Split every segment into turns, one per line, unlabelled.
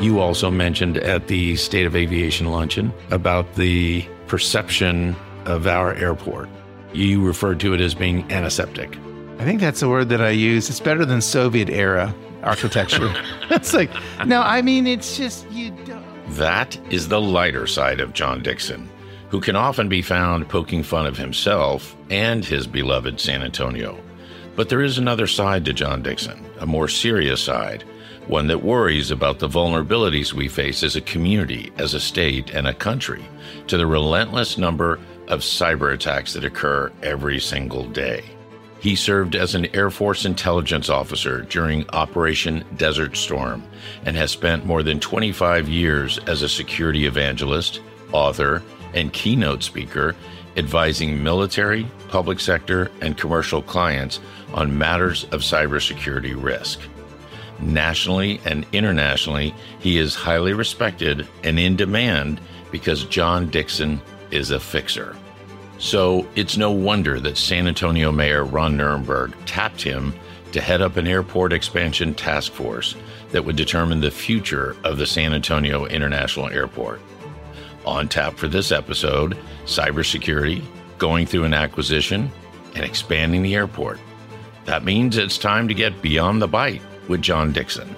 You also mentioned at the State of Aviation luncheon about the perception of our airport. You referred to it as being antiseptic.
I think that's the word that I use. It's better than Soviet era architecture. it's like, no, I mean, it's just, you don't.
That is the lighter side of John Dickson, who can often be found poking fun of himself and his beloved San Antonio. But there is another side to John Dickson, a more serious side, one that worries about the vulnerabilities we face as a community, as a state, and a country to the relentless number of cyber attacks that occur every single day. He served as an Air Force intelligence officer during Operation Desert Storm and has spent more than 25 years as a security evangelist, author, and keynote speaker advising military, public sector, and commercial clients on matters of cybersecurity risk. Nationally and internationally, he is highly respected and in demand because John Dickson is a fixer. So it's no wonder that San Antonio Mayor Ron Nirenberg tapped him to head up an airport expansion task force that would determine the future of the San Antonio International Airport. On tap for this episode cybersecurity, going through an acquisition, and expanding the airport. That means it's time to get beyond the bite with John Dickson.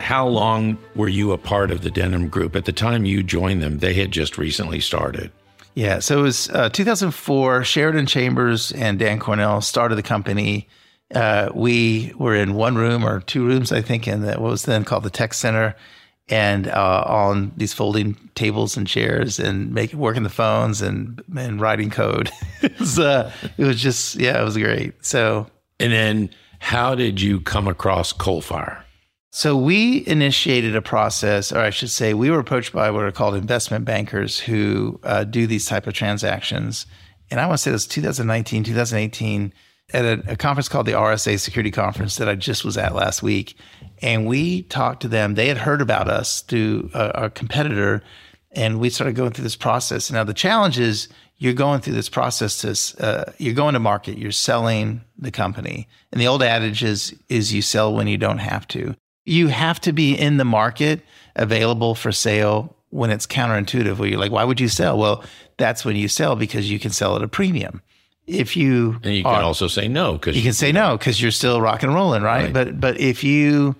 How long were you a part of the Denim Group? At the time you joined them, they had just recently started.
Yeah, so it was uh, 2004. Sheridan Chambers and Dan Cornell started the company. Uh, we were in one room or two rooms, I think, in the, what was then called the Tech Center, and uh, on these folding tables and chairs, and making working the phones and and writing code. it was uh, it was just yeah, it was great. So
and then how did you come across Coalfire?
So we initiated a process, or I should say, we were approached by what are called investment bankers who uh, do these type of transactions. And I want to say it was 2019, 2018, at a, a, conference called the RSA Security Conference that I just was at last week. And we talked to them. They had heard about us through a, a competitor, and we started going through this process. Now the challenge is you're going through this process to uh, you're going to market, you're selling the company, and the old adage is is you sell when you don't have to you have to be in the market available for sale when it's counterintuitive where you're like why would you sell well that's when you sell because you can sell at a premium if you
and you can also say no because
you can say no because you're still rock and rolling right? right? but but if you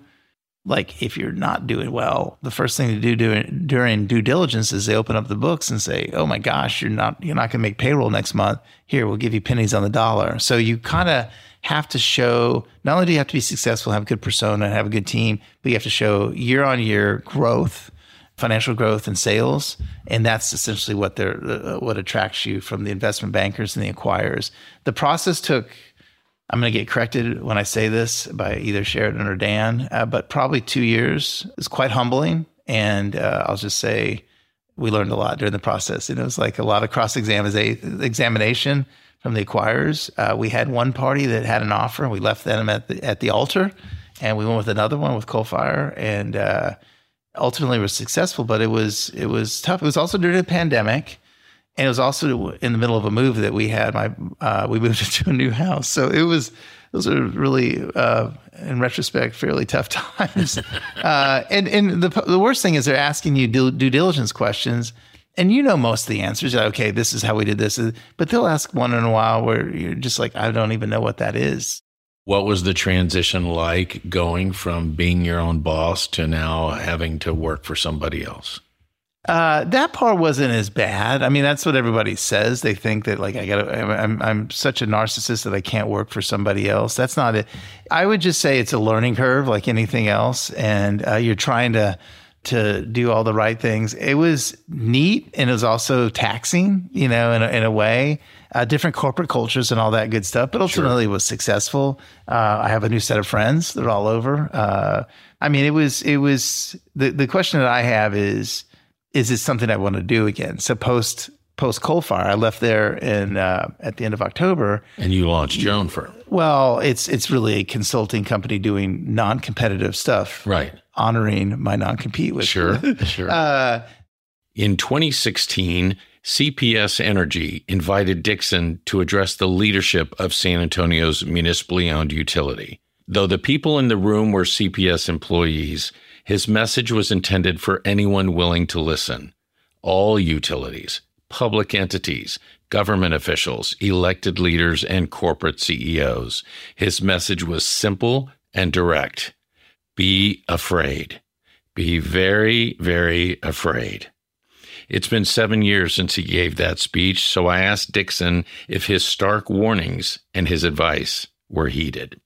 like if you're not doing well the first thing to do during, during due diligence is they open up the books and say oh my gosh you're not you're not going to make payroll next month here we'll give you pennies on the dollar so you kind of have to show not only do you have to be successful, have a good persona, have a good team, but you have to show year on year growth, financial growth, and sales. And that's essentially what they're uh, what attracts you from the investment bankers and the acquirers. The process took. I'm going to get corrected when I say this by either Sheridan or Dan, uh, but probably two years. It's quite humbling, and uh, I'll just say we learned a lot during the process. And it was like a lot of cross examination from the acquirers. Uh, we had one party that had an offer, and we left them at the at the altar, and we went with another one with Coalfire, and uh, ultimately was successful. But it was it was tough. It was also during a pandemic, and it was also in the middle of a move that we had. My uh, we moved into a new house, so it was those are really, uh, in retrospect, fairly tough times. uh, and and the the worst thing is they're asking you due, due diligence questions and you know most of the answers. Okay, this is how we did this. But they'll ask one in a while where you're just like, I don't even know what that is.
What was the transition like going from being your own boss to now having to work for somebody else?
Uh, that part wasn't as bad. I mean, that's what everybody says. They think that like I got I'm I'm such a narcissist that I can't work for somebody else. That's not it. I would just say it's a learning curve, like anything else, and uh, you're trying to to do all the right things. It was neat and it was also taxing, you know, in a, in a way. Uh, different corporate cultures and all that good stuff, but ultimately sure. was successful. Uh, I have a new set of friends; they're all over. Uh, I mean, it was it was the the question that I have is is it something I want to do again? So post post Coalfire, I left there in uh, at the end of October,
and you launched your own firm.
Well, it's it's really a consulting company doing non competitive stuff,
right?
Honoring my non compete with
sure, sure. Uh, in 2016, CPS Energy invited Dickson to address the leadership of San Antonio's municipally owned utility. Though the people in the room were CPS employees, his message was intended for anyone willing to listen. All utilities, public entities, government officials, elected leaders, and corporate CEOs. His message was simple and direct Be afraid. Be very, very afraid. It's been seven years since he gave that speech, so I asked Dickson if his stark warnings and his advice were heeded.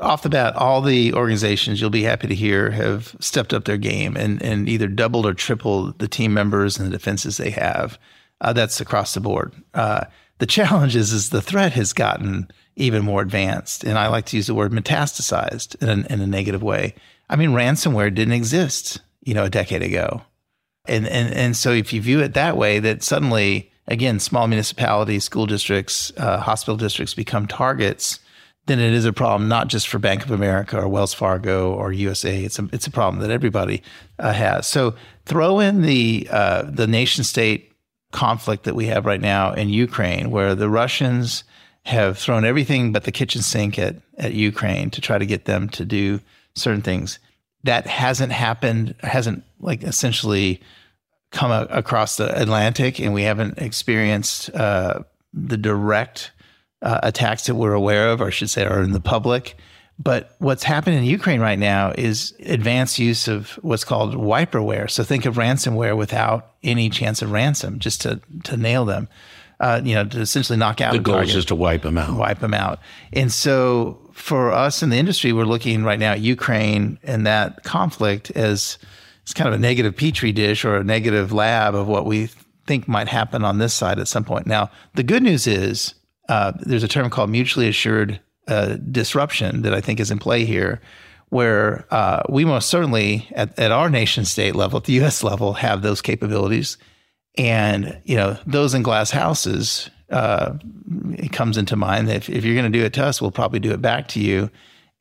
Off the bat, all the organizations you'll be happy to hear have stepped up their game and, and either doubled or tripled the team members and the defenses they have. Uh, that's across the board. Uh, the challenge is, is the threat has gotten even more advanced. And I like to use the word metastasized in a, in a negative way. I mean, ransomware didn't exist, you know, a decade ago. And, and, and so if you view it that way, that suddenly, again, small municipalities, school districts, uh, hospital districts become targets, then it is a problem, not just for Bank of America or Wells Fargo or USA. It's a, it's a problem that everybody uh, has. So throw in the, uh, the nation state conflict that we have right now in Ukraine, where the Russians have thrown everything but the kitchen sink at, at Ukraine to try to get them to do certain things. That hasn't happened, hasn't like essentially come a, across the Atlantic, and we haven't experienced uh, the direct uh, attacks that we're aware of, or I should say, are in the public. But what's happening in Ukraine right now is advanced use of what's called wiperware. So think of ransomware without any chance of ransom, just to to nail them. Uh, you know, to essentially knock out
the goal
target,
is just to wipe them out.
Wipe them out. And so for us in the industry, we're looking right now at Ukraine and that conflict as it's kind of a negative petri dish or a negative lab of what we think might happen on this side at some point. Now, the good news is uh, there's a term called mutually assured uh, disruption that I think is in play here, where uh, we most certainly at, at our nation state level, at the U.S. level, have those capabilities, and you know those in glass houses. Uh, it comes into mind that if, if you're going to do it to us, we'll probably do it back to you.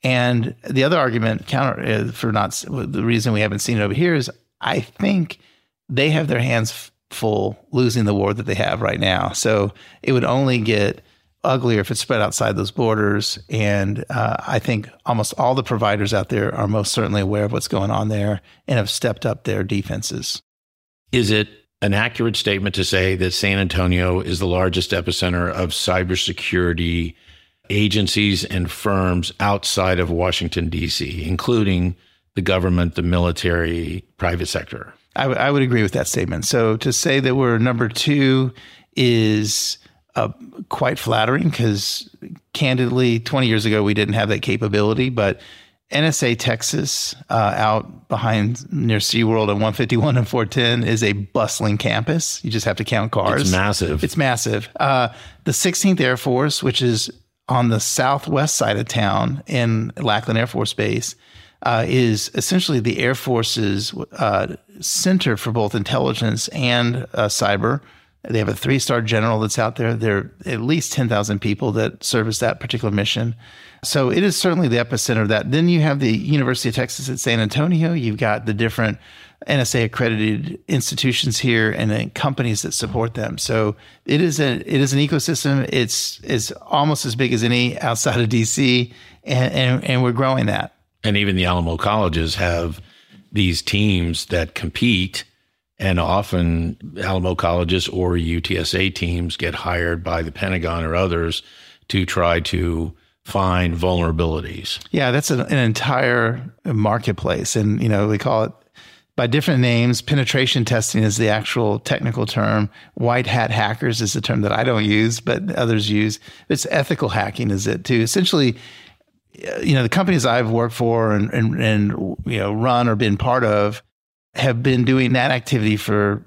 And the other argument counter uh, for not the reason we haven't seen it over here is I think they have their hands full losing the war that they have right now. So it would only get uglier if it's spread outside those borders. And uh, I think almost all the providers out there are most certainly aware of what's going on there and have stepped up their defenses.
Is it an accurate statement to say that San Antonio is the largest epicenter of cybersecurity agencies and firms outside of Washington, D.C., including the government, the military, private sector?
I, w- I would agree with that statement. So to say that we're number two is uh, quite flattering because candidly, 20 years ago, we didn't have that capability. But NSA Texas, uh, out behind near SeaWorld on 151 and 410, is a bustling campus. You just have to count cars.
It's massive.
It's massive. Uh, the 16th Air Force, which is on the southwest side of town in Lackland Air Force Base, uh, is essentially the Air Force's uh, center for both intelligence and uh, cyber. They have a three star general that's out there. There are at least 10,000 people that service that particular mission. So it is certainly the epicenter of that. Then you have the University of Texas at San Antonio. You've got the different NSA accredited institutions here and then companies that support them. So it is a it is an ecosystem. It's is almost as big as any outside of DC, and, and and we're growing that.
And even the Alamo colleges have these teams that compete and often Alamo colleges or UTSA teams get hired by the Pentagon or others to try to find vulnerabilities.
Yeah, that's an, an entire marketplace. And, you know, we call it by different names. Penetration testing is the actual technical term. White hat hackers is the term that I don't use, but others use. It's ethical hacking, is it too? Essentially, uh, you know, the companies I've worked for and, and, and you know, run or been part of have been doing that activity for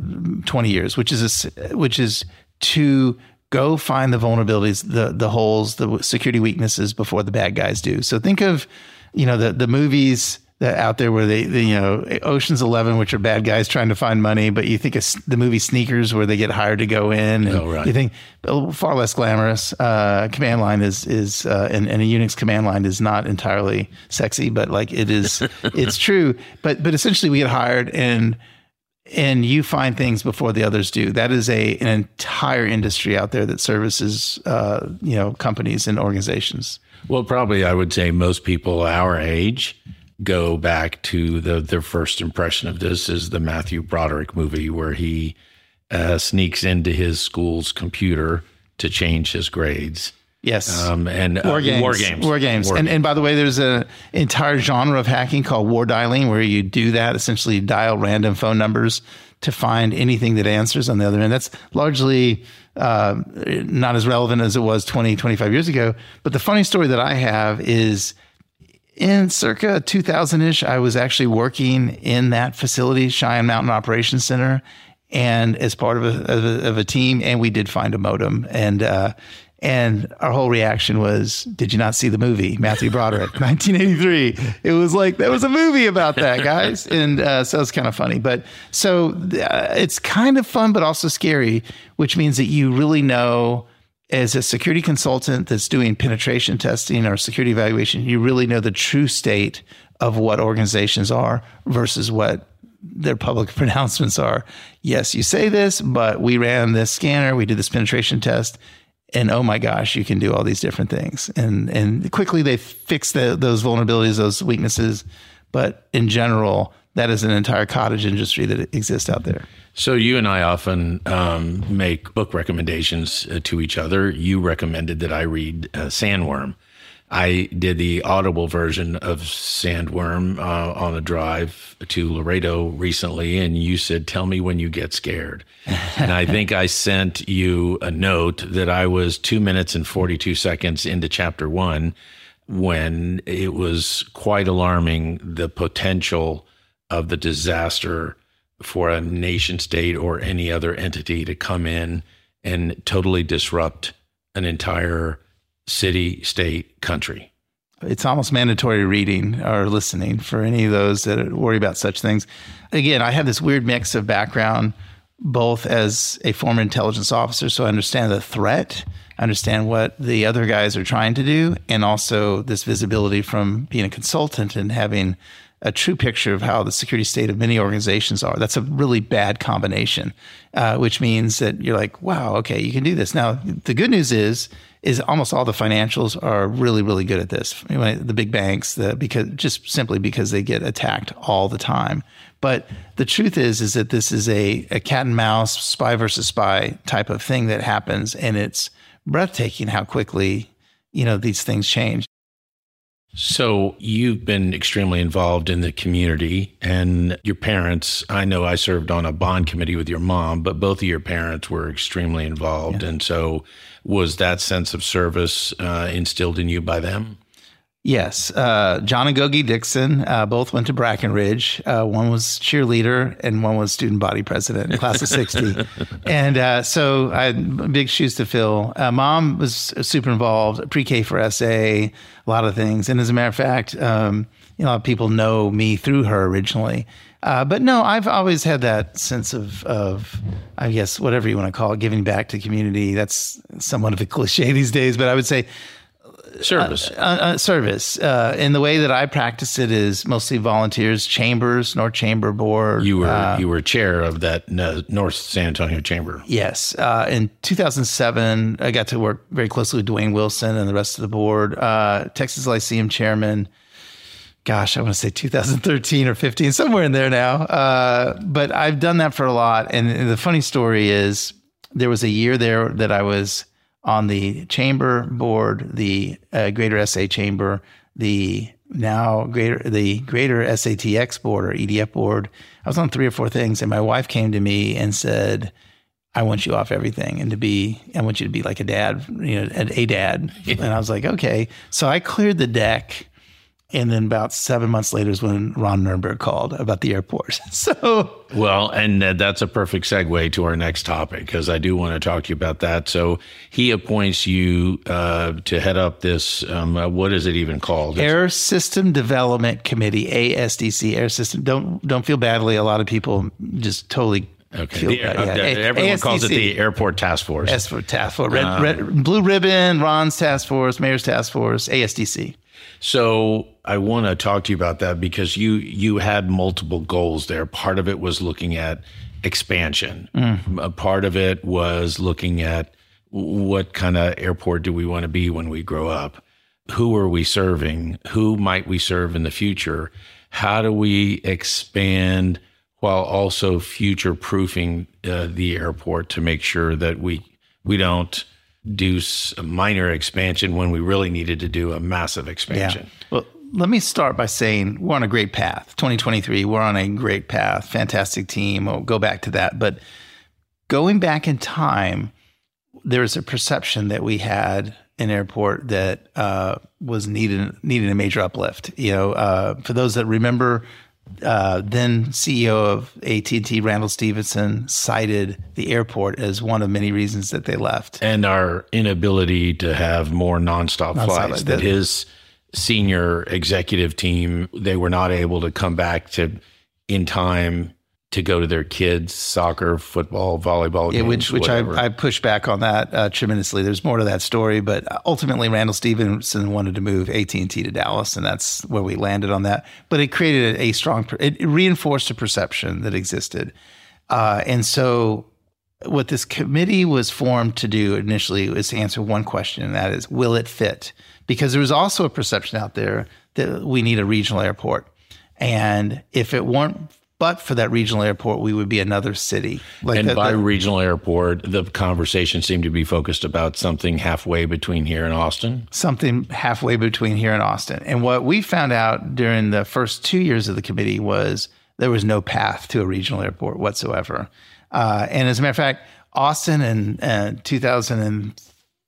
20 years, which is a, which is to go find the vulnerabilities, the the holes, the security weaknesses before the bad guys do. So think of, you know, the the movies that out there where they, they, you know Ocean's Eleven, which are bad guys trying to find money, but you think of the movie Sneakers, where they get hired to go in, and
oh, right.
you think far less glamorous. Uh, command line is is uh, and, and, a Unix command line is not entirely sexy, but like it is, it's true. But but essentially, we get hired and and you find things before the others do. That is a an entire industry out there that services uh, you know companies and organizations.
Well, probably I would say most people our age go back to the their first impression of this is the Matthew Broderick movie where he uh, sneaks into his school's computer to change his grades.
Yes.
Um, and uh,
war games.
War games.
War games.
War
and, and by the way, there's an entire genre of hacking called war dialing where you do that, essentially dial random phone numbers to find anything that answers on the other end. That's largely uh, not as relevant as it was 20, 25 years ago. But the funny story that I have is in circa 2000 ish, I was actually working in that facility, Cheyenne Mountain Operations Center, and as part of a, of a, of a team, and we did find a modem. And, uh, and our whole reaction was, "Did you not see the movie Matthew Broderick, 1983?" It was like there was a movie about that, guys, and uh, so it's kind of funny. But so uh, it's kind of fun, but also scary, which means that you really know, as a security consultant that's doing penetration testing or security evaluation, you really know the true state of what organizations are versus what their public pronouncements are. Yes, you say this, but we ran this scanner, we did this penetration test and oh my gosh, you can do all these different things. And and quickly they fix the, those vulnerabilities, those weaknesses. But in general, that is an entire cottage industry that exists out there.
So you and I often um, make book recommendations uh, to each other. You recommended that I read uh, Sandworm. I did the audible version of Sandworm uh, on a drive to Laredo recently, and you said, Tell me when you get scared. and I think I sent you a note that I was two minutes and 42 seconds into chapter one when it was quite alarming the potential of the disaster for a nation state or any other entity to come in and totally disrupt an entire city, state, country.
It's almost mandatory reading or listening for any of those that worry about such things. Again, I have this weird mix of background, both as a former intelligence officer, so I understand the threat, understand what the other guys are trying to do, and also this visibility from being a consultant and having a true picture of how the security state of many organizations are. That's a really bad combination, uh, which means that you're like, wow, okay, you can do this. Now, the good news is, is almost all the financials are really, really good at this. The big banks, the, because just simply because they get attacked all the time. But the truth is, is that this is a, a cat and mouse, spy versus spy type of thing that happens, and it's breathtaking how quickly you know these things change.
So you've been extremely involved in the community and your parents, I know I served on a bond committee with your mom, but both of your parents were extremely involved. Yeah. And so was that sense of service uh, instilled in you by them?
Yes, uh, John and Gogi Dickson uh, both went to Brackenridge. Uh, one was cheerleader, and one was student body president, in class of '60. and uh, so I had big shoes to fill. Uh, mom was super involved, pre-K for SA, a lot of things. And as a matter of fact, um, you know, a lot of people know me through her originally. Uh, but no, I've always had that sense of, of, I guess, whatever you want to call it, giving back to community. That's somewhat of a cliche these days, but I would say
service.
Uh, uh, uh, service. Uh, and the way that I practice it is mostly volunteers, chambers, North Chamber Board.
You were uh, you were chair of that North San Antonio Chamber.
Yes. Uh, in 2007, I got to work very closely with Duane Wilson and the rest of the board. Texas Lyceum chairman. Gosh, I want to say 2013 or 15, somewhere in there now. but I've done that for a lot. And the funny story is, there was a year there that I was on the chamber board, the uh, Greater SA Chamber, the now greater the Greater SATX board or EDF board. I was on three or four things, and my wife came to me and said, "I want you off everything, and to be, I want you to be like a dad, you know, a dad." and I was like, "Okay." So I cleared the deck and then about seven months later is when Ron Nirenberg called about the airport. So,
well, and uh, that's a perfect segue to our next topic because I do want to talk to you about that. So, he appoints you uh, to head up this. Um, uh, what is it even called?
Air System Development Committee, ASDC, Air System. Don't don't feel badly. A lot of people just totally
Okay. The- uh,
yeah.
the- everyone calls it the Airport Task Force.
As for task force, red,
Um,
red, blue ribbon, Ron's task force, mayor's task force, ASDC.
So I want to talk to you about that because you you had multiple goals there. Part of it was looking at expansion. A part of it was looking at what kind of airport do we want to be when we grow up? Who are we serving? Who might we serve in the future? How do we expand while also future proofing uh, the airport to make sure that we we don't do a minor expansion when we really needed to do a massive expansion.
Well, let me start by saying we're on a great path. 2023, we're on a great path. Fantastic team. We'll go back to that. But going back in time, there was a perception that we had an airport that uh, was needed needed a major uplift. You know, uh, for those that remember, uh, then CEO of AT&T, Randall Stephenson, cited the airport as one of many reasons that they left.
And our inability to have more nonstop, flights.
that-
That his senior executive team, they were not able to come back to in time to go to their kids' soccer, football, volleyball
Yeah,
games,
which which I. I push back on that uh, tremendously. There's more to that story, but ultimately Randall Stephenson wanted to move AT and T to Dallas, and that's where we landed on that. But it created a, strong, it reinforced a perception that existed, uh, and so what this committee was formed to do initially was to answer one question, and that is, will it fit? Because there was also a perception out there that we need a regional airport, and if it weren't but for that regional airport, we would be another city. Like
and
that-
by
that-
regional airport, the conversation seemed to be focused about something halfway between here and Austin.
something halfway between here and Austin. And what we found out during the first two years of the committee was there was no path to a regional airport whatsoever. Uh, and as a matter of fact, Austin in uh, 2000 and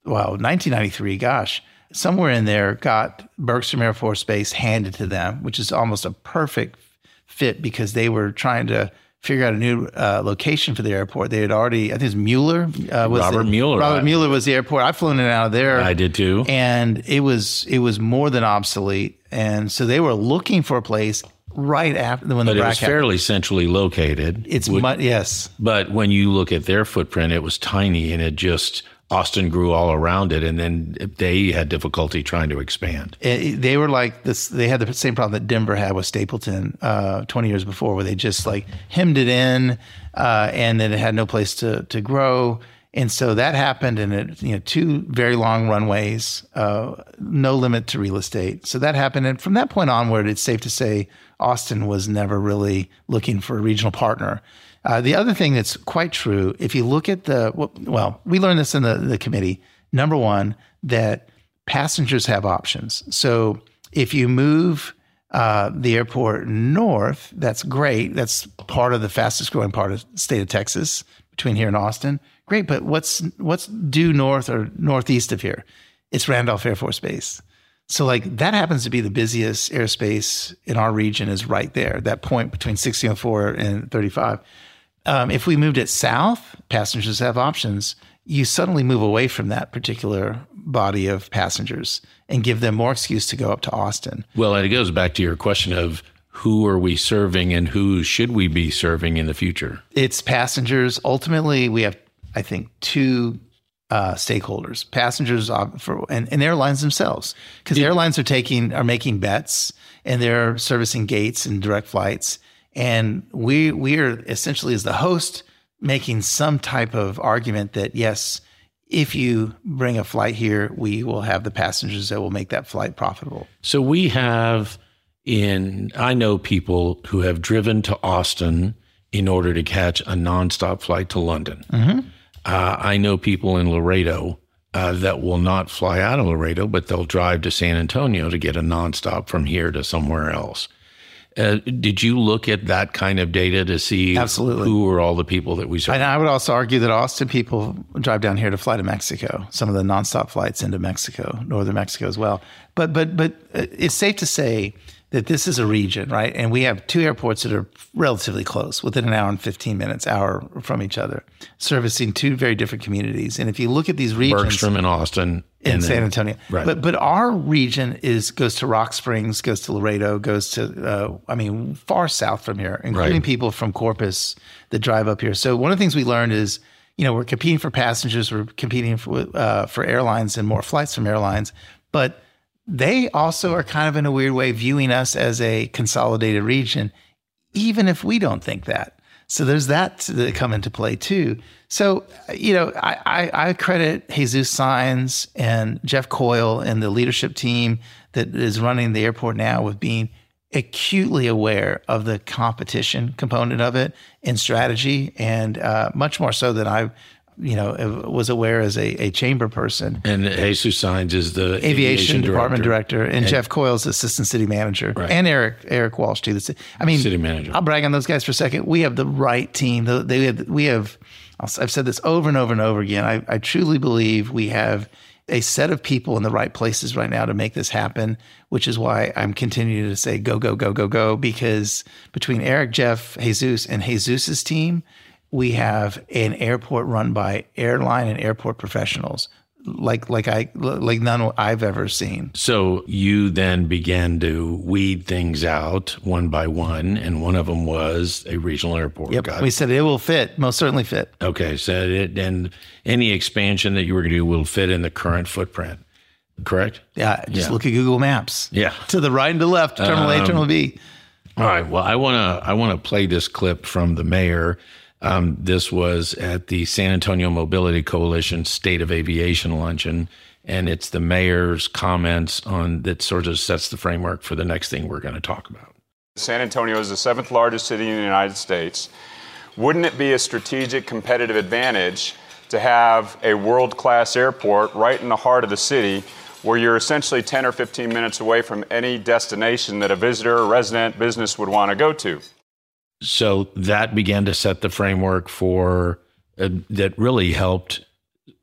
well, 1993, gosh, somewhere in there got Bergstrom Air Force Base handed to them, which is almost a perfect fit because they were trying to figure out a new uh, location for the airport. They had already, I think it's Mueller. Uh, was
Robert
the-
Mueller.
Robert Mueller was the airport. I've flown in and out of there
I did too.
and it was it was more than obsolete and so they were looking for a place right after when
but
the
it was
happened.
fairly centrally located.
it's mu- yes
But when you look at their footprint, it was tiny and it just, Austin grew all around it. And then they had difficulty trying to expand.
It- it- they were like this they had the same problem that denver had with stapleton uh, 20 years before where they just like hemmed it in uh, and then it had no place to to grow and so that happened and it you know two very long runways uh, no limit to real estate so that happened and from that point onward it's safe to say austin was never really looking for a regional partner uh, the other thing that's quite true if you look at the well we learned this in the, the committee number one that passengers have options. So if you move uh, the airport north, that's great. That's part of the fastest growing part of state of Texas between here and Austin. Great, but what's what's due north or northeast of here? It's Randolph Air Force Base. So like that happens to be the busiest airspace in our region is right there. That point between 1604 and 35. Um, if we moved it south, passengers have options. You suddenly move away from that particular body of passengers and give them more excuse to go up to Austin.
Well, and it goes back to your question of who are we serving and who should we be serving in the future?
It's passengers. Ultimately, we have, I think, two uh, stakeholders: passengers for and, and airlines themselves, because airlines are taking are making bets and they're servicing gates and direct flights, and we we are essentially as the host making some type of argument that yes. If you bring a flight here, we will have the passengers that will make that flight profitable.
So we have in, I know people who have driven to Austin in order to catch a nonstop flight to London. Uh, I know people in Laredo uh, that will not fly out of Laredo, but they'll drive to San Antonio to get a nonstop from here to somewhere else. Uh, did you look at that kind of data to see
Absolutely.
who are all the people that we serve?
And I would also argue that Austin people drive down here to fly to Mexico. Some of the nonstop flights into Mexico, northern Mexico as well. But but but uh, it's safe to say that this is a region, right? And we have two airports that are relatively close, within an hour and fifteen minutes, hour from each other, servicing two very different communities. And if you look at these regions,
Bergstrom in Austin
in
And
San Antonio.
right.
But but our region is goes to Rock Springs, goes to Laredo, goes to uh, I mean far south from here, including
Right.
people from Corpus that drive up here. So one of the things we learned is you know we're competing for passengers, we're competing for uh, for airlines and more flights from airlines, but they also are kind of in a weird way viewing us as a consolidated region, even if we don't think that. So there's that to come into play too. So you know, I, I, I credit Jesus Saenz and Jeff Coyle and the leadership team that is running the airport now with being acutely aware of the competition component of it in strategy, and uh, much more so than I, you know, uh, was aware as a, a chamber person
And Jesus Saenz is the
aviation, department director, and, Jeff Coyle's assistant city manager, and Eric Erik Walsh too. That's I mean,
City manager.
I'll brag on those guys for a second. We have the right team. The- They have, we have. I've said this over and over and over again. I, I truly believe we have a set of people in the right places right now to make this happen, which is why I'm continuing to say go go go go go because between Eric, Jeff, Jesus, and Jesus's team, we have an airport run by airline and airport professionals like like I like none I've ever seen.
So you then began to weed things out one by one, and one of them was a regional airport. Got
We said it will fit, most certainly fit.
Okay, so it, and any expansion that you were going to do will fit in the current footprint, correct?
Yeah, just
Yeah.
look at Google Maps.
Yeah.
To the right and to the left, terminal A, um, terminal B.
All right. Well, I want to I want to play this clip from the mayor. Um, this was at the San Antonio Mobility Coalition State of Aviation luncheon, and it's the mayor's comments on that sort of sets the framework for the next thing we're going to talk about.
San Antonio is the seventh largest city in the United States. Wouldn't it be a strategic competitive advantage to have a world class airport right in the heart of the city where you're essentially 10 or 15 minutes away from any destination that a visitor, or resident, business would want to go to?
So that began to set the framework for uh, that really helped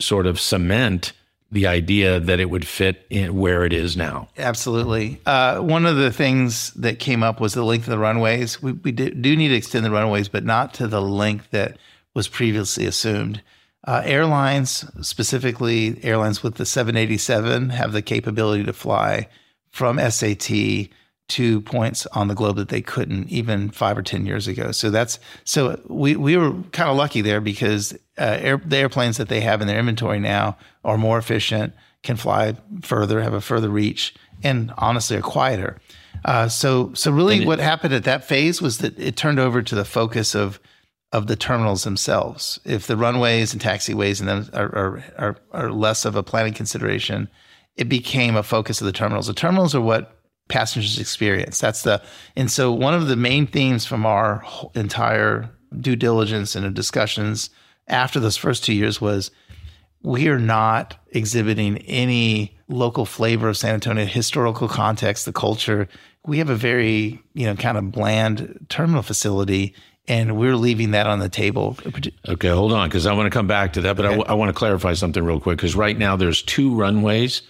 sort of cement the idea that it would fit in where it is now.
Absolutely. Uh, one of the things that came up was the length of the runways. We, we do, do need to extend the runways, but not to the length that was previously assumed. Uh, airlines, specifically airlines with the 787, have the capability to fly from SAT to points on the globe that they couldn't even five or ten years ago. So that's so we we were kind of lucky there because uh, air, the airplanes that they have in their inventory now are more efficient, can fly further, have a further reach, and honestly are quieter. Uh, so so really, what happened at that phase was that it turned over to the focus of of the terminals themselves. If the runways and taxiways and them are, are, are, are less of a planning consideration, it became a focus of the terminals. The terminals are what passengers experience. That's the, and so one of the main themes from our entire due diligence and discussions after those first two years was we are not exhibiting any local flavor of San Antonio, historical context, the culture. We have a very, you know, kind of bland terminal facility, and we're leaving that on the table.
Okay, hold on, because I want to come back to that, but I w- I, want to clarify something real quick. Because right now there's two runways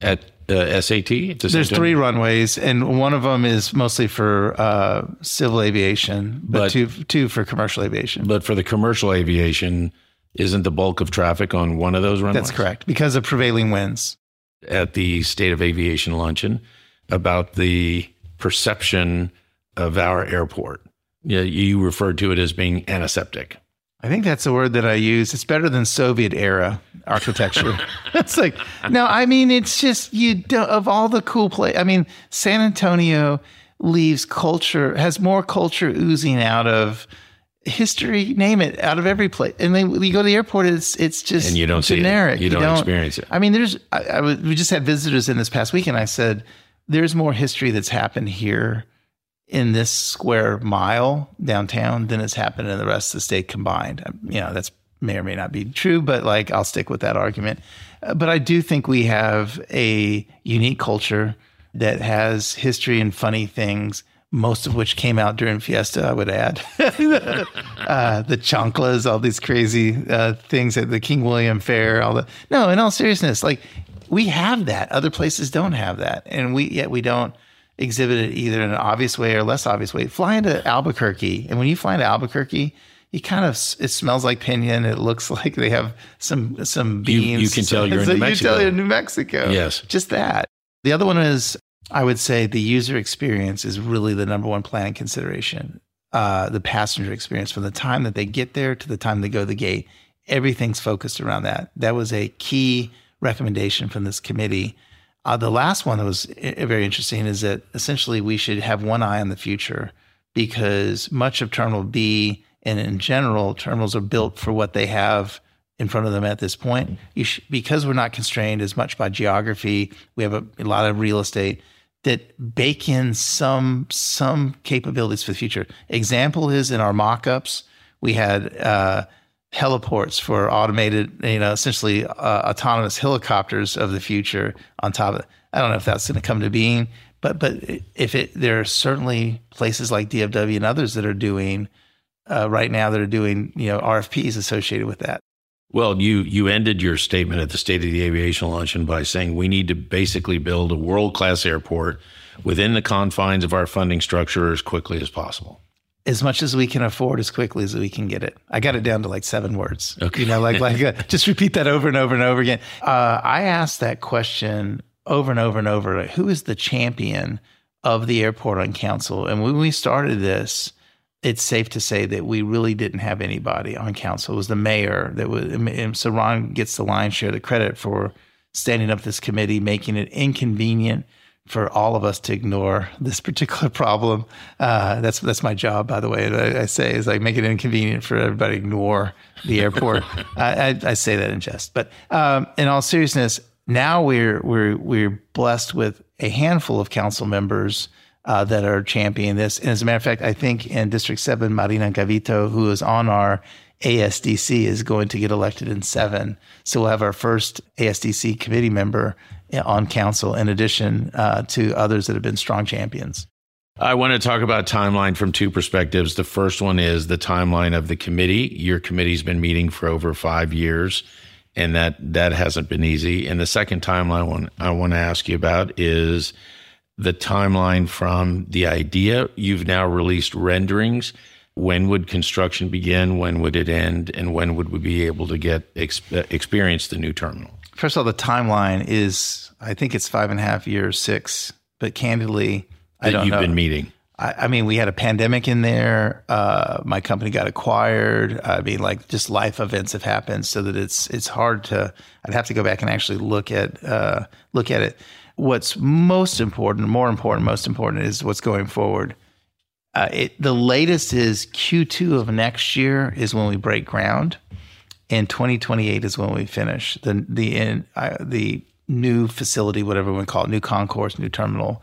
at uh, SAT.
There's three runways, and one of them is mostly for uh, civil aviation, but,
But-
two two for commercial aviation.
but for the commercial aviation, isn't the bulk of traffic on one of those runways?
That's correct because of prevailing winds.
At the State of Aviation luncheon about the perception of our airport. Yeah, you referred to it as being antiseptic.
I think that's the word that I use. It's better than Soviet era architecture. it's like no, I mean it's just you don't, of all the cool place. I mean San Antonio leaves culture has more culture oozing out of history. Name it out of every place. And then you go to the airport, it's it's just
And you don't see it.
generic.
You don't experience it.
I mean, there's I, I was, we just had visitors in this past week, and I said there's more history that's happened here in this square mile downtown than has happened in the rest of the state combined. Um, You know, that's may or may not be true, but like I'll stick with that argument. Uh, But I do think we have a unique culture that has history and funny things, most of which came out during Fiesta, I would add. uh, the chanclas, all these crazy uh, things at the King William Fair, all the no. In all seriousness, like we have that. Other places don't have that, and we yet we don't exhibit it either in an obvious way or less obvious way. Fly into Albuquerque, and when you fly into Albuquerque, you kind of it smells like pinyon. It looks like they have some some beans.
You, you can tell you're in New Mexico.
You tell you're in New Mexico.
Yes,
just that. The other one is I would say the user experience is really the number one planning consideration. Uh, the passenger experience from the time that they get there to the time they go to the gate, everything's focused around that. That was a key recommendation from this committee. Uh, the last one that was very interesting is that essentially we should have one eye on the future because much of Terminal B and in general, terminals are built for what they have in front of them at this point. Sh- because we're not constrained as much by geography, we have a, a lot of real estate that bake in some some capabilities for the future. Example is in our mock-ups, we had uh, heliports for automated, you know, essentially uh, autonomous helicopters of the future on top of it. I don't know if that's going to come to being, but but if it, there are certainly places like DFW and others that are doing uh, right now that are doing you know RFPs associated with that.
Well, you you ended your statement at the State of the Aviation luncheon by saying we need to basically build a world class airport within the confines of our funding structure as quickly as possible.
As much as we can afford, as quickly as we can get it. I got it down to like seven words. Okay, you know, like like uh, just repeat that over and over and over again. Uh, I asked that question over and over and over. Like, who is the champion of the airport on council? And when we started this it's safe to say that we really didn't have anybody on council. It was the mayor that was, and so Ron gets the lion's share of the credit for standing up this committee, making it inconvenient for all of us to ignore this particular problem. Uh, that's that's my job, by the way. I, I, say is like make it inconvenient for everybody to ignore the airport. I, I, I, say that in jest, but um, in all seriousness, now we're we're we're blessed with a handful of council members uh, that are championing this. And as a matter of fact, I think in District 7, Marina Gavito, who is on our ASDC, is going to get elected in seven. So we'll have our first ASDC committee member on council, in addition uh, to others that have been strong champions.
I want to talk about timeline from two perspectives. The first one is the timeline of the committee. Your committee's been meeting for over five years, and that that hasn't been easy. And the second timeline one I want to ask you about is the timeline from the idea. You've now released renderings. When would construction begin? When would it end? And when would we be able to get experience the new terminal?
First of all, the timeline is I think it's five and a half years, six. But candidly,
that
I don't
you've
know.
been meeting.
I, I, mean, we had a pandemic in there. Uh, my company got acquired. I mean, like just life events have happened, so that it's it's hard to. I'd have to go back and actually look at uh, look at it what's most important, more important, most important is what's going forward. Uh, it, the latest is Q2 of next year is when we break ground, and 2028 is when we finish the the in, uh, the new facility, whatever we call it, new concourse, new terminal.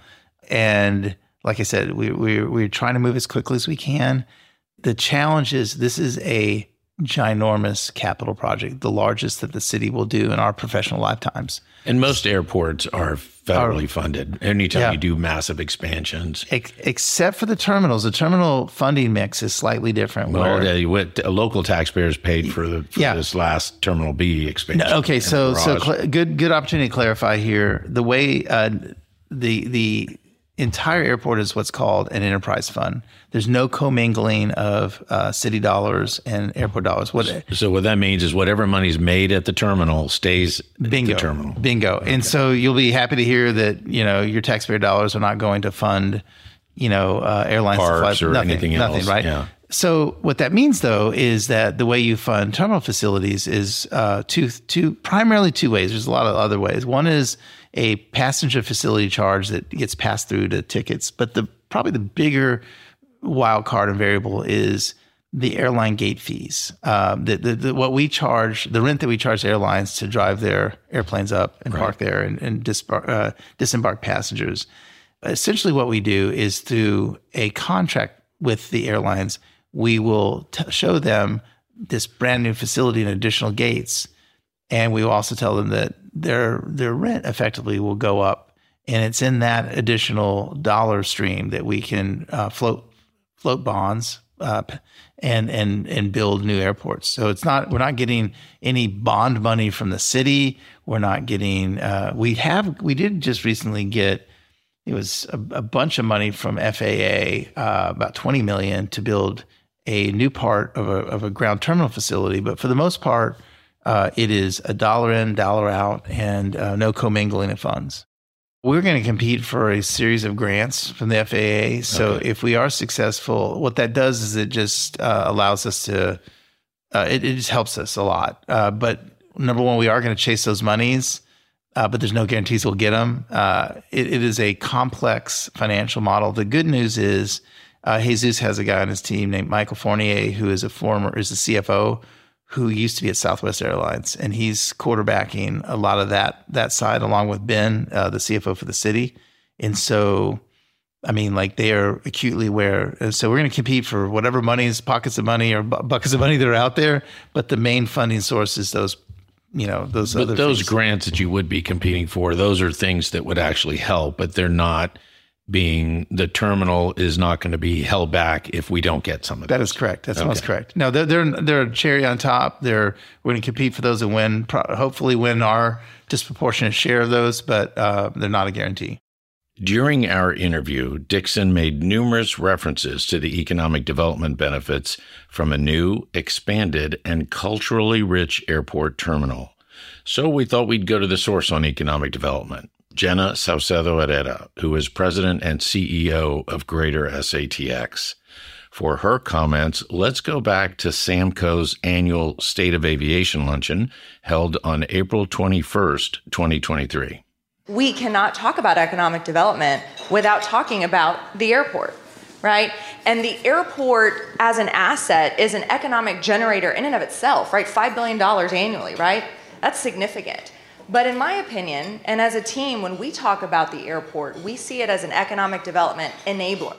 And like I said, we, we we're trying to move as quickly as we can. The challenge is this is a ginormous capital project, the largest that the city will do in our professional lifetimes.
And most airports are federally funded. Anytime yeah. you do massive expansions,
Ex- except for the terminals, the terminal funding mix is slightly different.
Well, where, what, local taxpayers paid for, the, for yeah. this last Terminal B expansion.
No, okay, so so cl- good good opportunity to clarify here. The way uh, the the entire airport is what's called an enterprise fund. There's no commingling of uh, city dollars and airport dollars. What
so what that means is whatever money's made at the terminal stays
bingo,
at the terminal.
Bingo. Okay. And so you'll be happy to hear that you know your taxpayer dollars are not going to fund you know uh, airlines
Parks or
nothing,
anything
nothing,
else.
right?
Yeah.
So what that means, though, is that the way you fund terminal facilities is uh, two, two, primarily two ways. There's a lot of other ways. One is a passenger facility charge that gets passed through to tickets, but the probably the bigger wild card and variable is the airline gate fees. Um, the, the, the, what we charge, the rent that we charge airlines to drive their airplanes up and right. park there and, and disbar- uh, disembark passengers. Essentially, what we do is through a contract with the airlines we will t- show them this brand new facility and additional gates, and we also tell them that their their rent effectively will go up, and it's in that additional dollar stream that we can uh, float float bonds up and and and build new airports. So it's not we're not getting any bond money from the city. We're not getting. Uh, we have we did just recently get it was a, a bunch of money from FAA, uh, about twenty million to build a new part of a, of a ground terminal facility. But for the most part, uh, it is a dollar in, dollar out, and uh, no commingling of funds. We're going to compete for a series of grants from the FAA. So okay. if we are successful, what that does is it just uh, allows us to, uh, it, it, just helps us a lot. Uh, but number one, we are going to chase those monies. Uh, but there's no guarantees we'll get them. It, it is a complex financial model. The good news is uh, Jesus has a guy on his team named Michael Fournier, who is a former is the CFO, who used to be at Southwest Airlines, and he's quarterbacking a lot of that that side along with Ben, uh, the CFO for the city. And so, I mean, like they are acutely aware. And so we're going to compete for whatever monies, pockets of money, or bu- buckets of money that are out there. But the main funding source is those you know those
but those things. grants that you would be competing for those are things that would actually help but they're not being the terminal is not going to be held back if we don't get some of
that. That is correct. That's okay. most correct. No, they're they're they're a cherry on top. They're we're going to compete for those and win. Hopefully, win our disproportionate share of those, but uh, they're not a guarantee.
During our interview, Dickson made numerous references to the economic development benefits from a new, expanded, and culturally rich airport terminal. So we thought we'd go to the source on economic development. Jenna Saucedo Herrera, who is president and CEO of Greater SATX. For her comments, let's go back to SAMCO's annual State of Aviation luncheon held on April 21st, 2023.
We cannot talk about economic development without talking about the airport, right? And the airport as an asset is an economic generator in and of itself, right? $5 billion annually, right? That's significant. But in my opinion, and as a team, when we talk about the airport, we see it as an economic development enabler.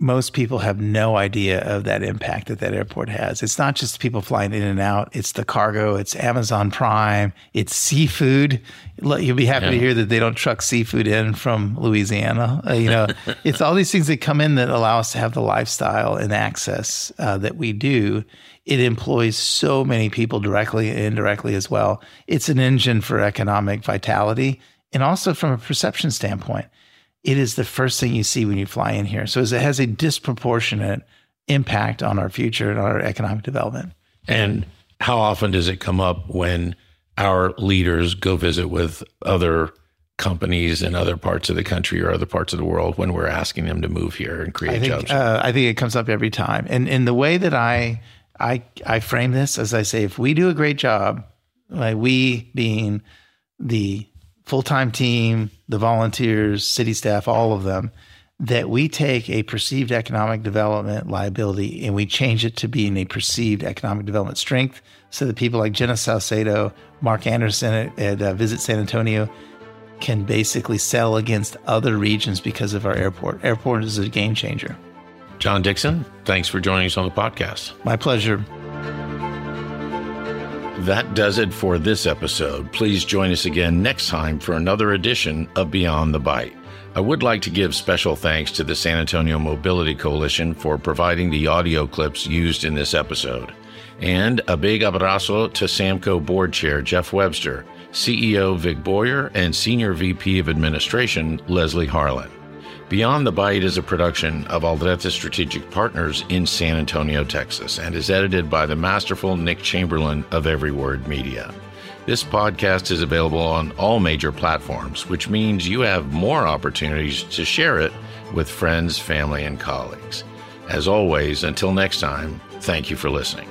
Most people have no idea of that impact that that airport has. It's not just people flying in and out, it's the cargo, it's Amazon Prime, it's seafood. You'll be happy yeah. to hear that they don't truck seafood in from Louisiana. Uh, you know, it's all these things that come in that allow us to have the lifestyle and access uh, that we do it employs so many people directly and indirectly as well. It's an engine for economic vitality. And also from a perception standpoint, it is the first thing you see when you fly in here. So it has a disproportionate impact on our future and our economic development.
And how often does it come up when our leaders go visit with other companies in other parts of the country or other parts of the world when we're asking them to move here and create
I think,
jobs?
Uh, I think it comes up every time. And in the way that I I I frame this as I say, if we do a great job, like we being the full time team, the volunteers, city staff, all of them, that we take a perceived economic development liability and we change it to being a perceived economic development strength, so that people like Jenna Saucedo, Mark Anderson at, at uh, Visit San Antonio can basically sell against other regions because of our airport. Airport is a game changer.
John Dickson, thanks for joining us on the podcast.
My pleasure.
That does it for this episode. Please join us again next time for another edition of Beyond the Bite. I would like to give special thanks to the San Antonio Mobility Coalition for providing the audio clips used in this episode. And a big abrazo to Samco Board Chair Jeff Webster, CEO Vic Boyer, and Senior VP of Administration Leslie Harlan. Beyond the Bite is a production of Aldrete Strategic Partners in San Antonio, Texas, and is edited by the masterful Nick Chamberlain of Every Word Media. This podcast is available on all major platforms, which means you have more opportunities to share it with friends, family, and colleagues. As always, until next time, thank you for listening.